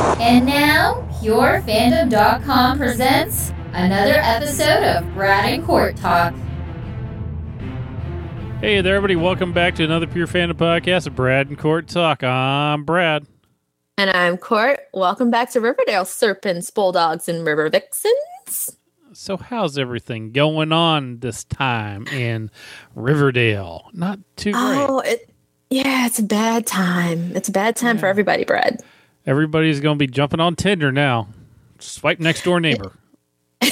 And now, PureFandom.com presents another episode of Brad and Court Talk. Hey there, everybody. Welcome back to another Pure Fandom podcast of Brad and Court Talk. I'm Brad. And I'm Court. Welcome back to Riverdale Serpents, Bulldogs, and River Vixens. So, how's everything going on this time in Riverdale? Not too great. Oh, it, yeah, it's a bad time. It's a bad time for everybody, Brad. Everybody's going to be jumping on Tinder now. Swipe next door neighbor.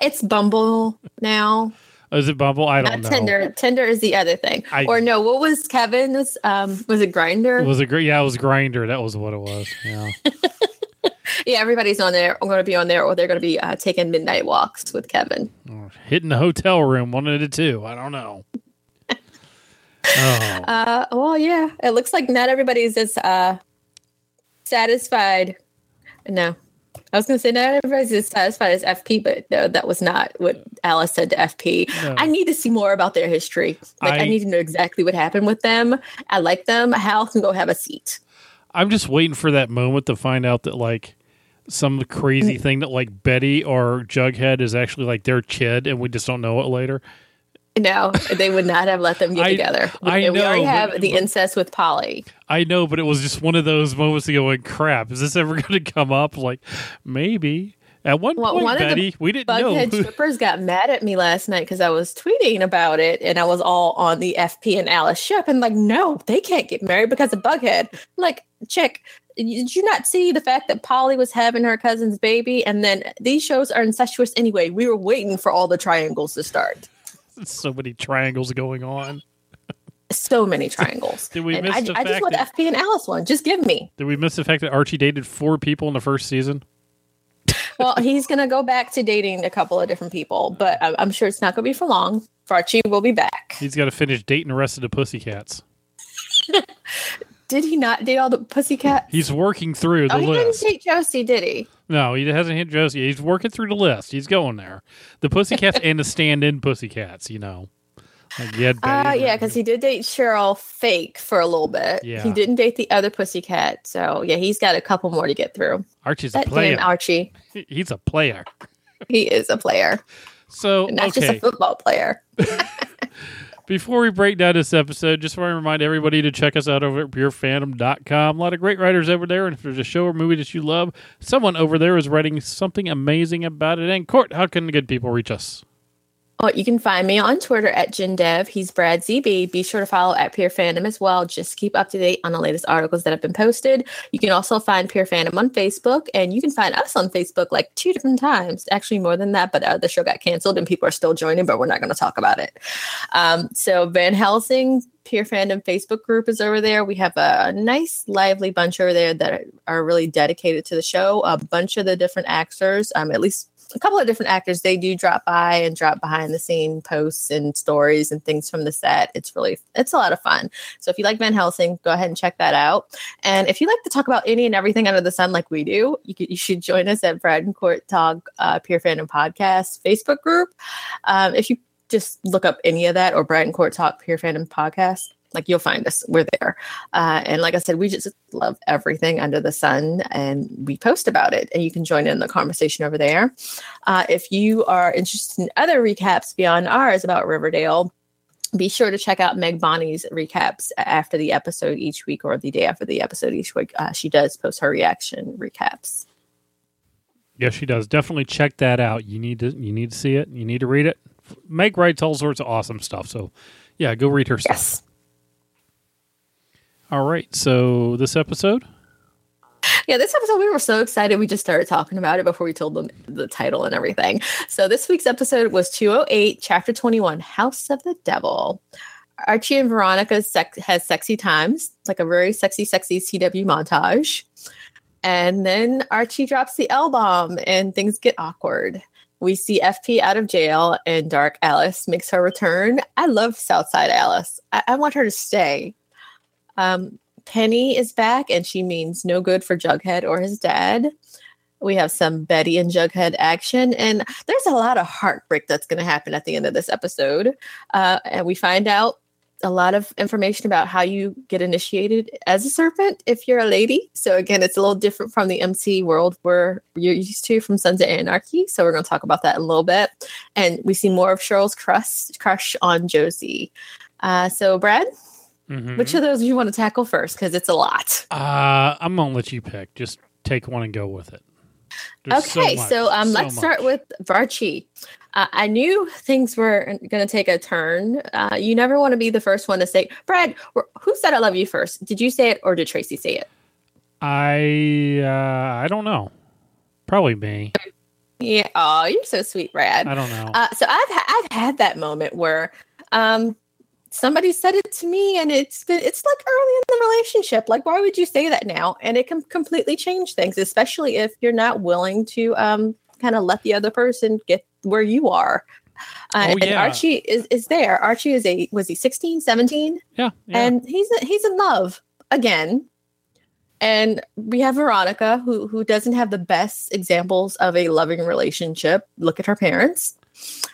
It's Bumble now. Oh, is it Bumble? I don't Not know. Tinder. Tinder is the other thing. I- or no, what was Kevin's? Um, was it Grindr? Was it? Yeah, it was Grindr. That was what it was. Yeah. yeah, everybody's on there. I'm going to be on there, or they're going to be uh, taking midnight walks with Kevin. Or Hitting the hotel room, one of the two. I don't know. Oh, Uh, well, yeah, it looks like not everybody's as uh, satisfied. No, I was going to say not everybody's as satisfied as FP, but no, that was not what Alice said to FP. No. I need to see more about their history. Like, I, I- need to know exactly what happened with them. I like them. Hal can go have a seat. I'm just waiting for that moment to find out that like some crazy Mm. thing that like Betty or Jughead is actually like their kid, and we just don't know it later. No, they would not have let them get I- together. I and we already have but- the but- incest with Polly. I know, but it was just one of those moments to go, like, crap, is this ever going to come up? Like, maybe. At one Well, point, one of the Betty, we didn't know. Bughead strippers got mad at me last night because I was tweeting about it and I was all on the FP and Alice ship and like, no, they can't get married because of Bughead. Like, chick, did you not see the fact that Polly was having her cousin's baby? And then these shows are incestuous anyway. We were waiting for all the triangles to start. so many triangles going on. So many triangles. Did we miss I, the I just want that- FP and Alice one. Just give me. Did we miss the fact that Archie dated four people in the first season? Well, he's going to go back to dating a couple of different people, but I'm, I'm sure it's not going to be for long. Archie will be back. He's got to finish dating the rest of the pussycats. Did he not date all the pussycats? He's working through the Oh, he didn't date Josie, did he? No, he hasn't hit Josie. He's working through the list. He's going there. The pussycats and the stand-in pussycats. You know, like you Uh, yeah, because he did date Cheryl fake for a little bit. Yeah. He didn't date the other pussycat. So, yeah, he's got a couple more to get through. Archie's a That player. damn Archie. He's a player. He is a player, So not just a football player. before we break down this episode, just want to remind everybody to check us out over at purefandom.com. A lot of great writers over there, and if there's a show or movie that you love, someone over there is writing something amazing about it. And Court, how can the good people reach us? Well, you can find me on Twitter at JinDev. He's Brad ZB. Be sure to follow at Pure Fandom as well. Just keep up to date on the latest articles that have been posted. You can also find Pure Fandom on Facebook, and you can find us on Facebook like two different times. Actually, more than that, but uh, the show got canceled and people are still joining, but we're not going to talk about it. Um, so, Van Helsing, Pure Fandom Facebook group is over there. We have a nice, lively bunch over there that are really dedicated to the show. A bunch of the different actors, um, at least a couple of different actors they do drop by and drop behind the scene posts and stories and things from the set. It's really it's a lot of fun. So if you like van helsing go ahead and check that out. And if you like to talk about any and everything under the sun like we do you, could, you should join us at brad and court talk uh, pure fandom podcast facebook group. Um, if you just look up any of that or brad and court talk pure fandom podcast like you'll find us we're there uh, and like i said we just love everything under the sun and we post about it and you can join in the conversation over there uh, if you are interested in other recaps beyond ours about riverdale be sure to check out meg bonnie's recaps after the episode each week or the day after the episode each week uh, she does post her reaction recaps Yes, she does. Definitely check that out. You need to you need to see it. You need to read it. Meg writes all sorts of awesome stuff. So, yeah, go read her stuff. All right. So this episode, Yeah, this episode we were so excited we just started talking about it before we told them the title and everything. So this week's episode was 208, chapter 21, House of the Devil. Archie and Veronica sec- has sexy times, like a very sexy, sexy CW montage. And then Archie drops the L bomb and things get awkward. We see FP out of jail and Dark Alice makes her return. I love Southside Alice. I, I want her to stay. Um, Penny is back and she means no good for Jughead or his dad. We have some Betty and Jughead action, and there's a lot of heartbreak that's going to happen at the end of this episode. Uh, and we find out a lot of information about how you get initiated as a serpent if you're a lady. So again, it's a little different from the MC world where you're used to from Sons of Anarchy. So we're going to talk about that in a little bit. And we see more of Cheryl's crush crush on Josie. Uh, so Brad, Mhm. which of those do you want to tackle first? Because it's a lot. Uh, I'm gonna let you pick. Just take one and go with it. There's okay, much, so, um, let's much. start with Varchi. Uh, I knew things were going to take a turn. Uh, you never want to be the first one to say, Brad, who said I love you first? Did you say it or did Tracy say it? I uh, I don't know. Probably me. Yeah. Oh, you're so sweet, Brad. I don't know. Uh, so I've ha- I've had that moment where um, somebody said it to me, and it's been it's like early in the relationship. Like, why would you say that now? And it can completely change things, especially if you're not willing to um, kind of let the other person get where you are. Uh, Oh, And. Archie is, is there. Archie is a was he 16, 17? yeah, yeah. and he's he's in love again. And we have Veronica, who who doesn't have the best examples of a loving relationship. Look at her parents.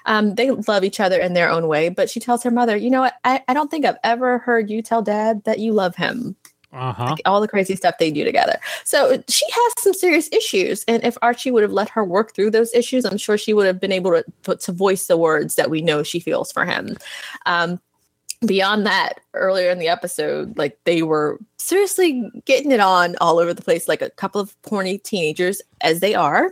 Um, they love each other in their own way, but she tells her mother, "You know what? I, I don't think I've ever heard you tell Dad that you love him." uh huh. Like all the crazy stuff they do together. So she has some serious issues, and if Archie would have let her work through those issues, I'm sure she would have been able to put to voice the words that we know she feels for him. Um, beyond that, earlier in the episode, like they were seriously getting it on all over the place, like a couple of horny teenagers, as they are.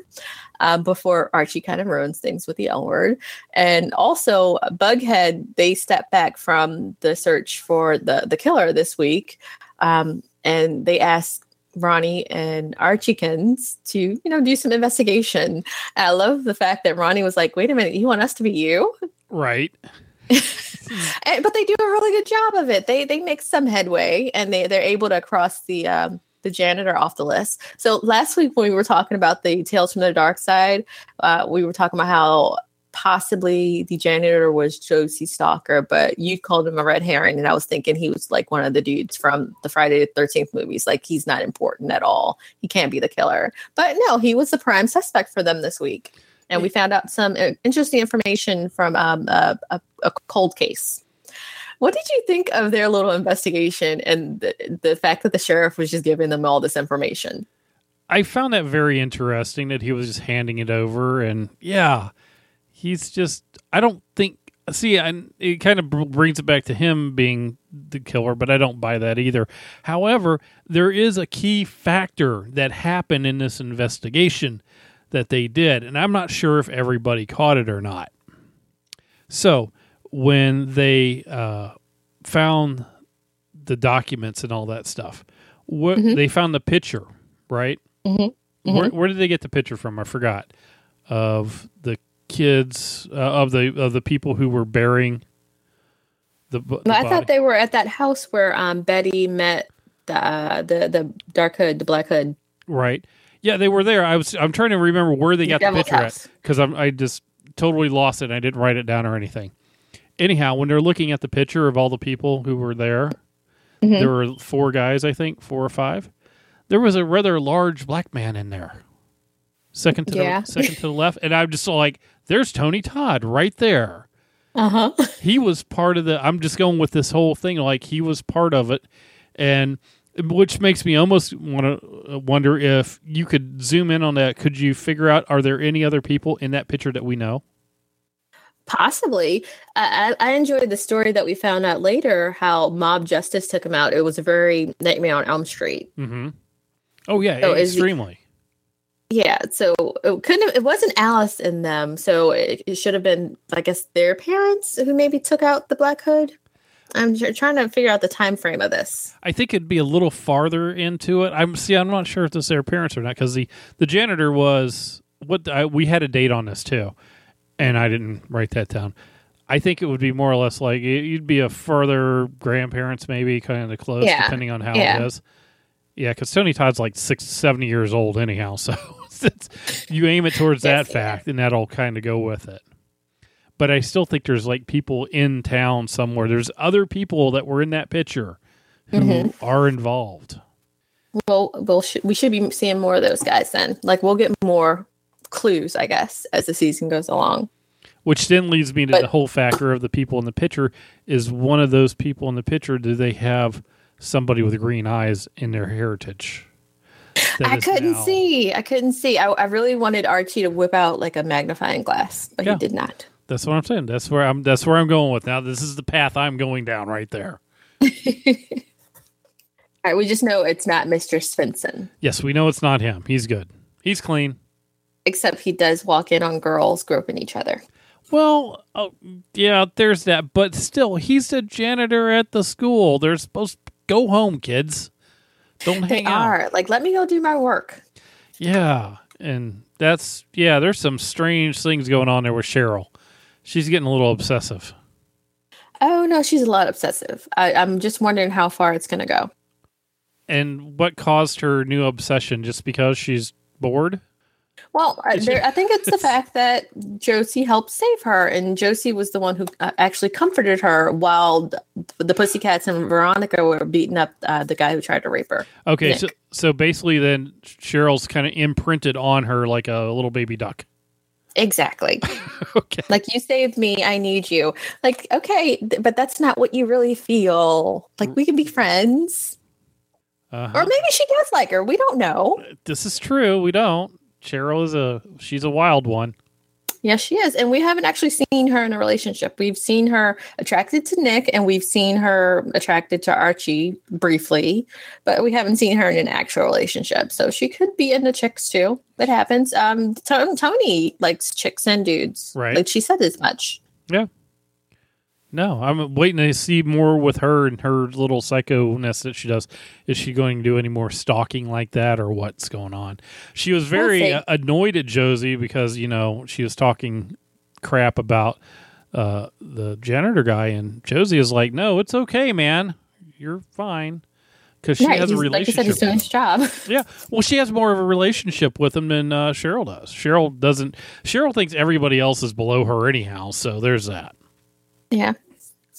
Um, before Archie kind of ruins things with the L word. And also, Bughead, they step back from the search for the, the killer this week. Um, and they asked Ronnie and Archiekins to, you know, do some investigation. I love the fact that Ronnie was like, wait a minute, you want us to be you? Right. But they do a really good job of it. They they make some headway and they they're able to cross the um, the janitor off the list. So last week when we were talking about the Tales from the Dark Side, uh, we were talking about how possibly the janitor was Josie Stalker, but you called him a red herring, and I was thinking he was like one of the dudes from the Friday the Thirteenth movies. Like he's not important at all. He can't be the killer. But no, he was the prime suspect for them this week. And we found out some uh, interesting information from um, a, a, a cold case. What did you think of their little investigation and the, the fact that the sheriff was just giving them all this information? I found that very interesting that he was just handing it over, and yeah, he's just. I don't think. See, and it kind of brings it back to him being the killer, but I don't buy that either. However, there is a key factor that happened in this investigation that they did, and I'm not sure if everybody caught it or not. So, when they uh, found the documents and all that stuff, wh- Mhm. they found the picture, right? Mhm. Where, where did they get the picture from? I forgot. Of the kids, uh, of the of the people who were burying the. the I body. thought they were at that house where um, Betty met the, uh, the the dark hood, the black hood. right. Yeah, they were there. I was. I'm trying to remember where they got the picture house. at because I'm. I just totally lost it. and I didn't write it down or anything. Anyhow, when they're looking at the picture of all the people who were there, Mhm. there were four guys, I think, four or five. There was a rather large black man in there. Second to Yeah. the second to the left, and I'm just like, "There's Tony Todd right there." Uh huh. he was part of the i'm just going with this whole thing like he was part of it and which makes me almost want to wonder if you could zoom in on that could you figure out are there any other people in that picture that we know Possibly. I, I enjoyed the story that we found out later how mob justice took him out. It was a very Nightmare on Elm Street. mm-hmm. oh yeah So extremely Yeah, so it couldn't. Have, it wasn't Alice in them, so it, it should have been, I guess, their parents who maybe took out the Black Hood. I'm trying to figure out the time frame of this. i think it'd be a little farther into it i'm see i'm not sure if this is their parents or not because the the janitor was what I, we had a date on this too and i didn't write that down I think it would be more or less like it- you'd be a further grandparents, maybe kind of close, Yeah. depending on how Yeah. it is. Yeah, because Tony Todd's like six, 70 years old anyhow, so you aim it towards Yes, that yeah. fact, and that'll kind of go with it. But I still think there's like people in town somewhere. There's other people that were in that picture who Mm-hmm. are involved. Well, we'll sh- we should be seeing more of those guys then. Like we'll get more clues, I guess, as the season goes along. Which then leads me to But- the whole factor of the people in the picture. Is one of those people in the picture? Do they have somebody with green eyes in their heritage? I couldn't now- see. I couldn't see. I, I really wanted Archie to whip out like a magnifying glass, but Yeah. he did not. That's what I'm saying. That's where I'm. That's where I'm going with now. This is the path I'm going down right there. All right, we just know it's not Mr. Svenson, Yes, we know it's not him. He's good. He's clean. except he does walk in on girls groping each other. Well, oh, yeah, there's that. But still, he's a janitor at the school. They're supposed to go home, kids. Don't They hang out. are like, let me go do my work. Yeah, and that's yeah. There's some strange things going on there with Cheryl. She's getting a little obsessive. Oh no, she's a lot obsessive. I, I'm just wondering how far it's going to go. And what caused her new obsession? Just because she's bored? Well, I, there, I think it's the fact that Josie helped save her, and Josie was the one who uh, actually comforted her while the, the Pussycats and Veronica were beating up uh, the guy who tried to rape her. Okay, Nick. so so basically, then Cheryl's kind of imprinted on her like a little baby duck. Exactly. okay. like you saved me, I need you. Like okay, th- but that's not what you really feel. Like we can be friends, Uh-huh. or maybe she does like her. We don't know. this is true. We don't. Cheryl is a she's a wild one. Yes, she is. And we haven't actually seen her in a relationship. We've seen her attracted to Nick and we've seen her attracted to Archie briefly, but we haven't seen her in an actual relationship. So she could be into chicks too. That happens. Um, To- Toni likes chicks and dudes. Right. Like she said as much. No, I'm waiting to see more with her and her little psychoness that she does. Is she going to do any more stalking like that, or what's going on? She was very see. uh, annoyed at Josie because you know she was talking crap about uh, the janitor guy, and Josie is like, "No, it's okay, man. You're fine." Because she right. has a he's- like I said, relationship. he's doing his job. Yeah. Well, she has more of a relationship with him than uh, Cheryl does. Cheryl doesn't. Cheryl thinks everybody else is below her anyhow. So there's that. Yeah.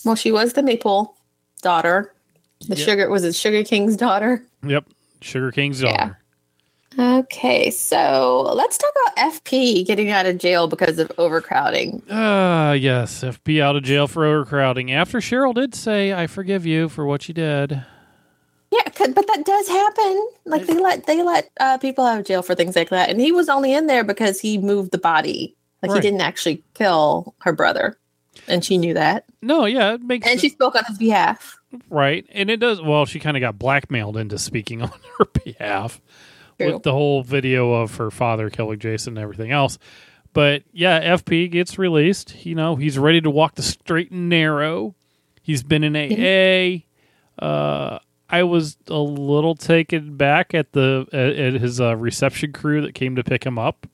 Well, she was the Maple daughter. The Yep. sugar was it Sugar King's daughter? Yep. Sugar King's Yeah. daughter. Okay, so let's talk about FP getting out of jail because of overcrowding. Ah, yes. FP out of jail for overcrowding. After Cheryl did say, "I forgive you for what you did." Yeah, but that does happen. Like they let they let uh, people out of jail for things like that, and he was only in there because he moved the body. Like Right. he didn't actually kill her brother, and she knew that, No, yeah, it makes and she spoke on his behalf. right, and it does. Well, she kind of got blackmailed into speaking on her behalf True. with the whole video of her father killing Jason and everything else. But yeah, FP gets released. You know, he's ready to walk the straight and narrow. He's been in AA. Uh, I was a little taken back at the at, at his uh, reception crew that came to pick him up.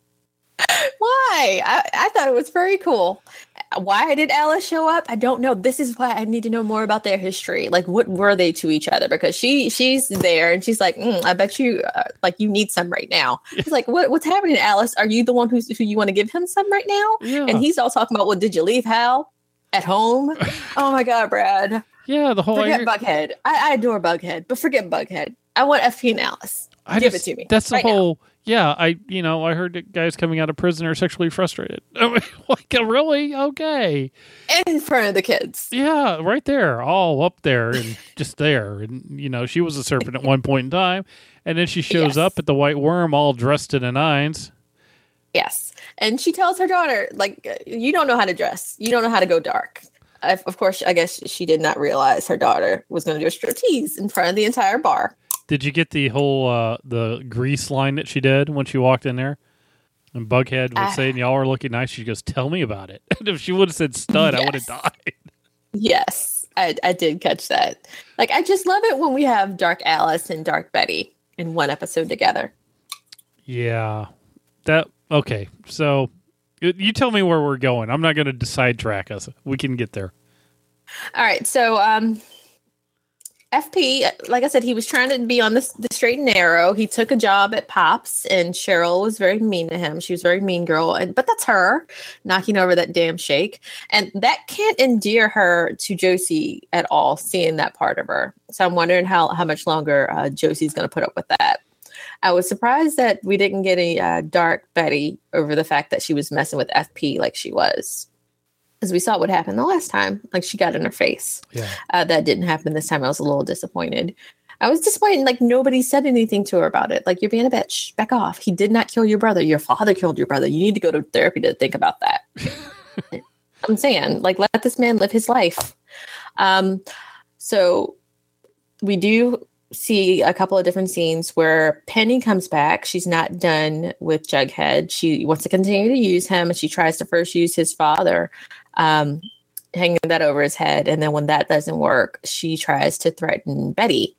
Why? I, I thought it was very cool. Why did Alice show up? I don't know. This is why I need to know more about their history. Like, what were they to each other? Because she she's there and she's like, "Mm, I bet you uh, like you need some right now. He's like, what what's happening, Alice? Are you the one who's who you want to give him some right now? Yeah, And he's all talking about, well, did you leave Hal at home? oh my god, Brad. yeah. The whole Forget Bughead. I, I adore Bughead, but forget Bughead. I want FP and Alice. I Give just- it to me That's the right now. Yeah, I you know I heard that guys coming out of prison are sexually frustrated. Like really? Okay, In front of the kids. yeah, right there, all up there and just there, and you know she was a serpent at one point in time, and then she shows Yes. up at the White Worm all dressed in a nines. Yes. And she tells her daughter, like, you don't know how to dress. You don't know how to go dark. Of of course, I guess she did not realize her daughter was going to do a striptease in front of the entire bar. Did you get the whole uh the grease line that she did when she walked in there? And Bughead was saying y'all are looking nice. She goes, "Tell me about it." And if she would have said stud, I would have died. Yes, I, I did catch that. Like, I just love it when we have Dark Alice and Dark Betty in one episode together. Yeah. That okay. So you you tell me where we're going. I'm not going to sidetrack us. We can get there. All right. So, um, FP, like I said, he was trying to be on the, the straight and narrow. He took a job at Pops, and Cheryl was very mean to him. She was a very mean girl, and but that's her knocking over that damn shake, and that can't endear her to Josie at all. Seeing that part of her, so I'm wondering how how much longer uh, Josie's going to put up with that. I was surprised that we didn't get a uh, dark Betty over the fact that she was messing with FP like she was. As we saw what happened the last time, like she got in her face. Yeah. Uh, that didn't happen this time. I was a little disappointed. I was disappointed. Like nobody said anything to her about it. Like you're being a bitch. Back off. He did not kill your brother. Your father killed your brother. You need to go to therapy to think about that. I'm saying, like, let this man live his life. Um, so we do see a couple of different scenes where Penny comes back. She's not done with Jughead. She wants to continue to use him, and she tries to first use his father, um, hanging that over his head. And then when that doesn't work, she tries to threaten Betty.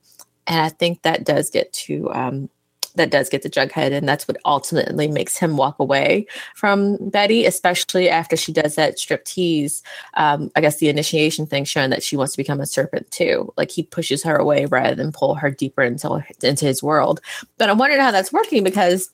And I think that does get to um, that does get to Jughead, and that's what ultimately makes him walk away from Betty, especially after she does that strip tease. Um, I guess the initiation thing, showing that she wants to become a serpent too. Like he pushes her away rather than pull her deeper into into his world. But I'm wondering how that's working because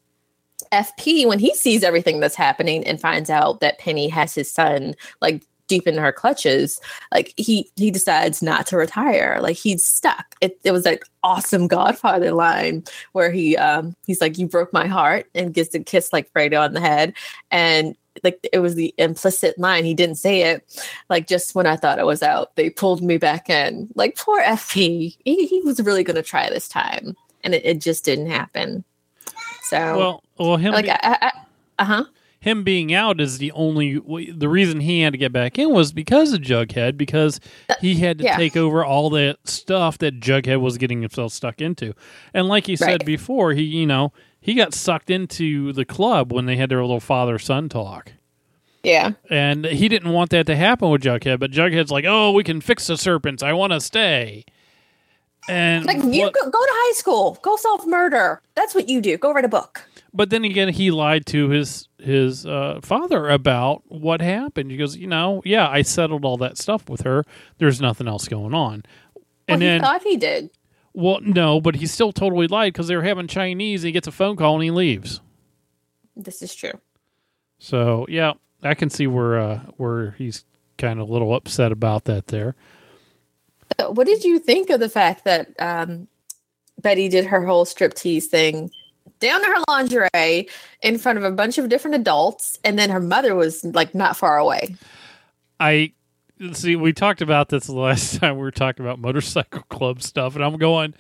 FP, when he sees everything that's happening and finds out that Penny has his son, like deep in her clutches like he he decides not to retire. Like he's stuck. It, it was like awesome godfather line where he um he's like you broke my heart and gets a kiss like fredo on the head. And like it was the implicit line. He didn't say it. Like just when i thought it was out they pulled me back in. Like poor fp he, he was really going to try this time. And it, it just didn't happen so Well, well, him like be- I, uh-huh him being out is the only the reason he had to get back in was because of Jughead because he had to yeah. take over all that stuff that Jughead was getting himself stuck into. And like you said Right. before, he you know, he got sucked into the club when they had their little father son talk. yeah And he didn't want that to happen with Jughead, but Jughead's like, "Oh, we can fix the serpents. I want to stay." And Like you what- go, go to high school, go solve murder. That's what you do. Go write a book. but then again, he lied to his his uh, father about what happened. He goes, you know, yeah, I settled all that stuff with her. There's nothing else going on. Well, And he then, thought he did. well, no, but he still totally lied because they were having Chinese. And he gets a phone call and he leaves. This is true. So yeah, I can see where uh, where he's kind of a little upset about that there. So what did you think of the fact that um, Betty did her whole striptease thing down to her lingerie in front of a bunch of different adults, and then her mother was like not far away? I see. We talked about this the last time we were talking about motorcycle club stuff, and I'm going.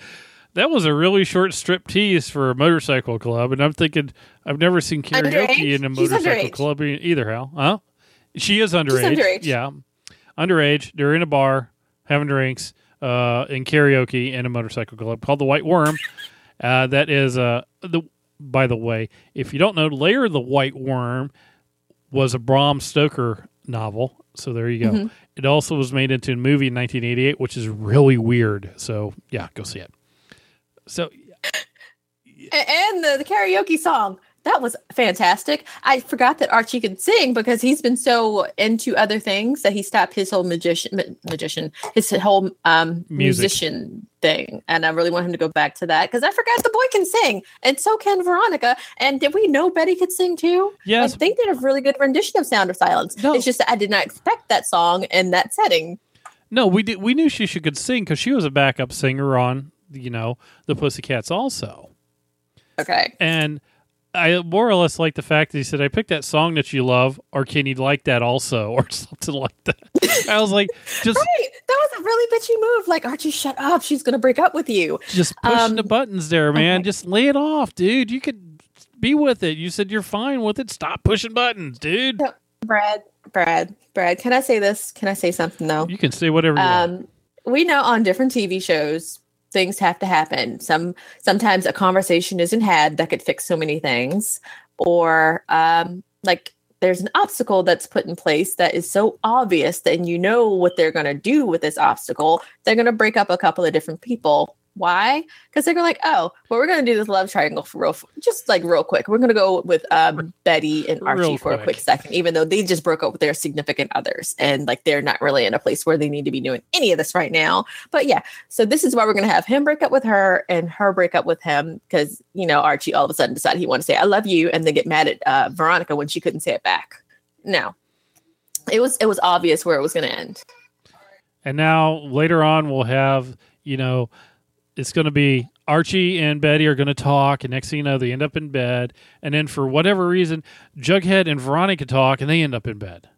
That was a really short strip tease for a motorcycle club, and I'm thinking I've never seen karaoke Underage? in a motorcycle club either. Hal, huh? She is underage. underage. Yeah, underage. They're in a bar having drinks uh, in karaoke in a motorcycle club called the White Worm. Uh, that is uh, the. By the way, if you don't know, Lair of the White Worm was a Bram Stoker novel. So there you go. Mhm. It also was made into a movie in 1988, which is really weird. So yeah, go see it. So And the, the karaoke song. That was fantastic. I forgot that Archie could sing because he's been so into other things that he stopped his whole magician, ma- magician, his whole um, Music. musician thing. And I really want him to go back to that because I forgot the boy can sing, and so can Veronica. And did we know Betty could sing too? yes, I think they did a really good rendition of "Sound of Silence." No. It's just that I did not expect that song in that setting. no, we did. We knew she should could sing because she was a backup singer on you know the Pussycats also. Okay. And I more or less like the fact that he said, "I picked that song that you love, or can you like that also, or something like that." I was like, just Right. That was a really bitchy move. Like, Archie, shut up. She's going to break up with you. just pushing Um, the buttons there, man. okay. Just lay it off, dude. You could be with it. You said you're fine with it. Stop pushing buttons, dude. Brad, Brad, Brad, can I say this? Can I say something though? You can say whatever. You want. Um, we know on different TV shows things have to happen. Some sometimes a conversation isn't had that could fix so many things, or um, like there's an obstacle that's put in place that is so obvious that you know what they're going to do with this obstacle. They're going to break up a couple of different people. Why? Because they're like, oh, well, we're going to do this love triangle for real, just like real quick. We're going to go with um, Betty and Archie Real for a quick. quick second, even though they just broke up with their significant others and like they're not really in a place where they need to be doing any of this right now. But yeah, so this is why we're going to have him break up with her and her break up with him because, you know, Archie all of a sudden decided he wanted to say, I love you, and then get mad at uh, Veronica when she couldn't say it back. No. It was it was obvious where it was going to end. And now later on, we'll have, you know, it's going to be Archie and Betty are going to talk. And next thing you know, they end up in bed. And then for whatever reason, Jughead and Veronica talk and they end up in bed.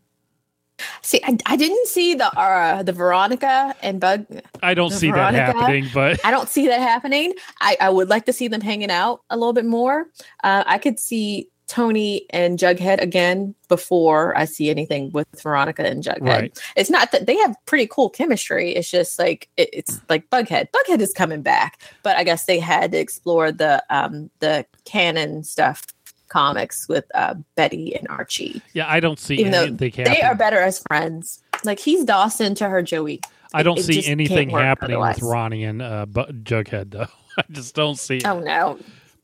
See, I, I didn't see the uh, the Veronica and Bug. I don't see that happening, but I don't see that happening. I, I would like to see them hanging out a little bit more. Uh, I could see Toni and Jughead again before I see anything with Veronica and Jughead. Right. It's not that they have pretty cool chemistry. It's just like it, it's like Bughead. Bughead is coming back, but I guess they had to explore the um the canon stuff comics with uh, Betty and Archie. yeah, I don't see Even anything They are better as friends. Like he's Dawson to her Joey. I don't it see can't anything happening with. Ronnie and uh, Jughead though. I just don't see it. Oh no.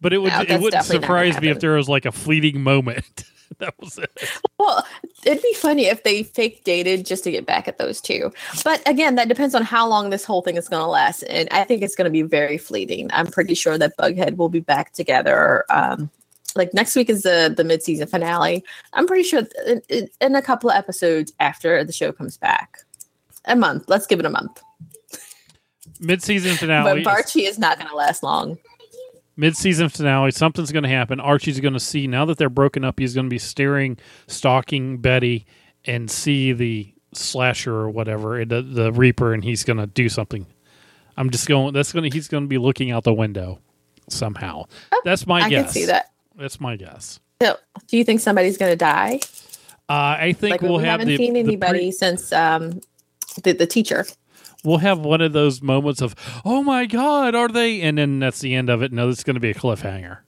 But it would no, it wouldn't definitely not gonna surprise me if there was like a fleeting moment. that was it. Well, it'd be funny if they fake dated just to get back at those two. But again, that depends on how long this whole thing is going to last. And I think it's going to be very fleeting. I'm pretty sure that Bughead will be back together. Um, like next week is the the mid season finale. I'm pretty sure in, in- a couple of episodes after the show comes back. A month. Let's give it a month. Mid-season finale. but Varchi is not going to last long. Mid-season finale something's going to happen archie's going to see now that they're broken up he's going to be staring stalking betty and see the slasher or whatever the, the reaper and he's going to do something i'm just going that's going to he's going to be looking out the window somehow that's my Oh, I guess can see that. that's my guess So, do you think somebody's going to die? uh, i think Like we'll we have haven't the, seen anybody pre- since um, the the teacher. We'll have one of those moments of oh my god are they and then that's the end of it no it's going to be a cliffhanger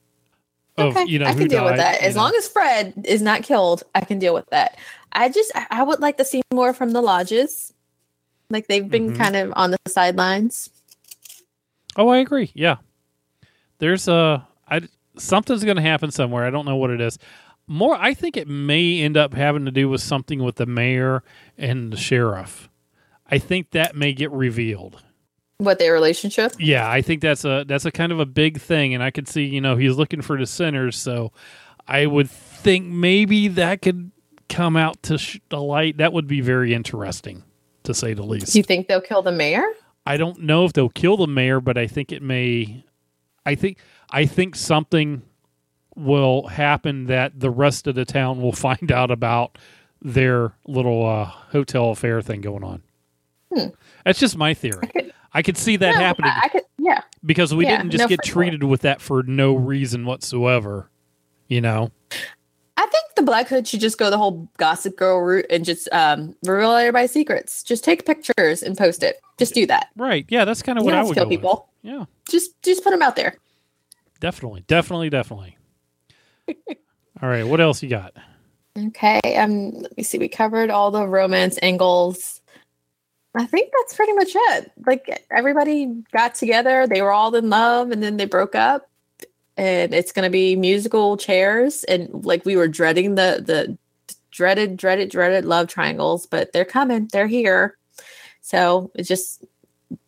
of Okay, you know I can deal with that. As know. long as Fred is not killed, I can deal with that. I just I- would like to see more from the lodges. Like they've been Mhm. kind of on the sidelines. Oh, I agree. Yeah, there's a I, something's going to happen somewhere. I don't know what it is. More, I think it may end up having to do with something with the mayor and the sheriff. I think that may get revealed. What their relationship? Yeah, I think that's a that's a kind of a big thing, and I could see you know he's looking for the sinners, so I would think maybe that could come out to sh- the light. That would be very interesting, to say the least. Do you think they'll kill the mayor? I don't know if they'll kill the mayor, but I think it may. I think I think something will happen that the rest of the town will find out about their little uh, hotel affair thing going on. Hmm. That's just my theory. could- I could see that No, happening I, I could. Yeah. because we yeah, didn't just no, get for sure. treated with that for no reason whatsoever. You know, I think the Black Hood should just go the whole Gossip Girl route and just um, reveal everybody's secrets. Just take pictures and post it. Just do that. right? Yeah, that's kind of what I would kill go with. people. Yeah, Just just put them out there. definitely, definitely, definitely. All right, what else you got? Okay. Um. Let me see. We covered all the romance angles. I think that's pretty much it. Like everybody got together, they were all in love, and then they broke up. And it's gonna be musical chairs, and like we were dreading the the dreaded, dreaded, dreaded love triangles, but they're coming. They're here. So it's just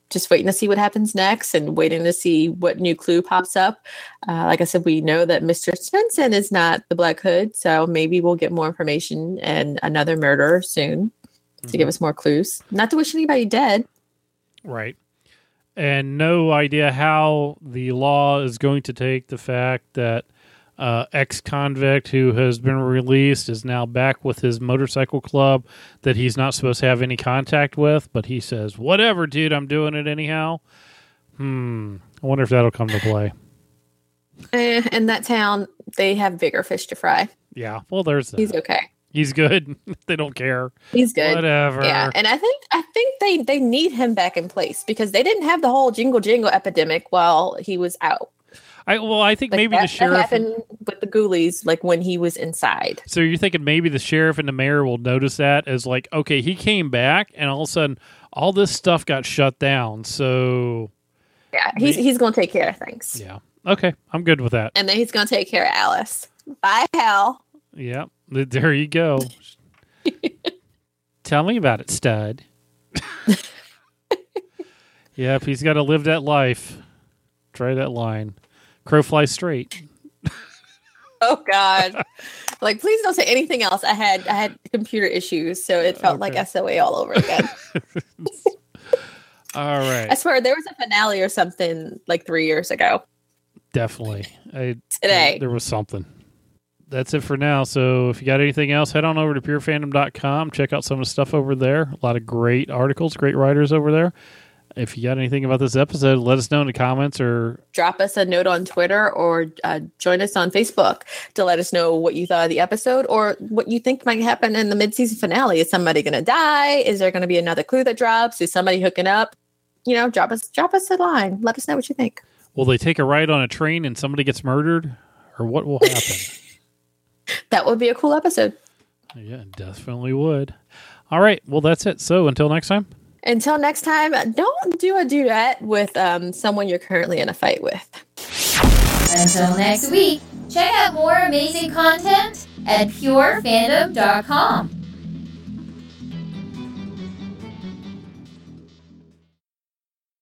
just waiting to see what happens next and waiting to see what new clue pops up. Uh, like I said, we know that Mr. Svenson is not the Black Hood, so maybe we'll get more information and another murder soon to give us more clues. Not to wish anybody dead. Right. And no idea how the law is going to take the fact that uh, ex convict who has been released is now back with his motorcycle club that he's not supposed to have any contact with, but he says, whatever, dude, I'm doing it anyhow. Hmm. I wonder if that'll come to play. Eh, in that town, they have bigger fish to fry. Yeah. Well, there's that. He's okay. He's good. they don't care. He's good. Whatever. Yeah, and I think I think they they need him back in place because they didn't have the whole jingle jangle epidemic while he was out. I, well, I think Like maybe that, the sheriff. happened with the ghoulies, like when he was inside. So you're thinking maybe the sheriff and the mayor will notice that as like, okay, he came back, and all of a sudden, all this stuff got shut down. So Yeah, he's he's gonna take care of things, yeah, okay, I'm good with that. and then he's gonna take care of Alice. Bye, Hal. Yeah, th- there you go. Tell me about it, stud. yep, he's got to live that life. Try that line. Crow flies straight. Oh God. like please don't say anything else. I had I had computer issues, so it felt like SOA all over again. All right, I swear there was a finale or something like three years ago. definitely. I, Today. there was something. That's it for now. So if you got anything else, head on over to purefandom.com. Check out some of the stuff over there. A lot of great articles, great writers over there. If you got anything about this episode, let us know in the comments or drop us a note on Twitter or uh, join us on Facebook to let us know what you thought of the episode or what you think might happen in the mid-season finale. Is somebody going to die? Is there going to be another clue that drops? Is somebody hooking up? You know, drop us drop us a line. Let us know what you think. Will they take a ride on a train and somebody gets murdered, or what will happen? that would be a cool episode. Yeah, definitely would. All right, well that's it. So until next time. Until next time, don't do a duet with um, someone you're currently in a fight with. Until next week, check out more amazing content at purefandom.com.